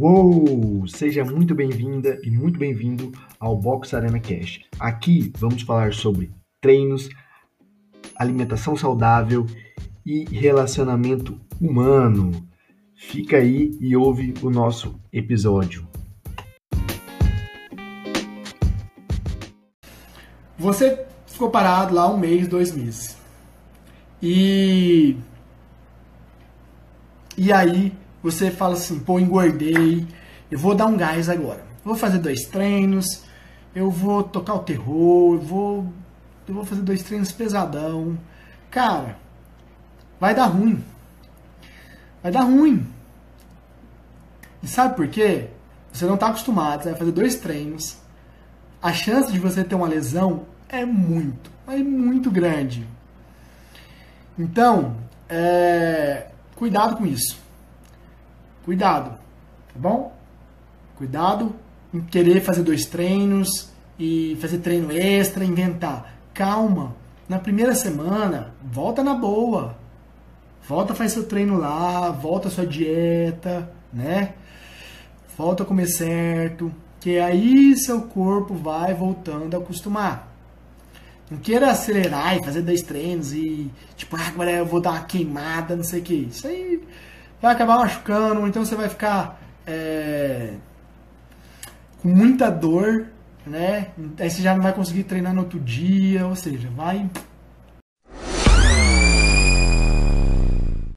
Uou! Seja muito bem-vinda e muito bem-vindo ao Box Arena Cash. Aqui vamos falar sobre treinos, alimentação saudável e relacionamento humano. Fica aí e ouve o nosso episódio. Você ficou parado lá um mês, dois meses. E. E aí você fala assim, pô, engordei, eu vou dar um gás agora. Vou fazer dois treinos, eu vou tocar o terror, eu vou, eu vou fazer dois treinos pesadão. Cara, vai dar ruim. Vai dar ruim. E sabe por quê? Você não está acostumado, você vai fazer dois treinos. A chance de você ter uma lesão é muito, é muito grande. Então, é, cuidado com isso. Cuidado, tá bom? Cuidado em querer fazer dois treinos e fazer treino extra, inventar. Calma. Na primeira semana, volta na boa. Volta, faz seu treino lá, volta sua dieta, né? Volta a comer certo, que aí seu corpo vai voltando a acostumar. Não queira acelerar e fazer dois treinos e, tipo, ah, agora eu vou dar uma queimada, não sei o que. Isso aí vai acabar machucando, então você vai ficar é, com muita dor, né? Aí você já não vai conseguir treinar no outro dia, ou seja, vai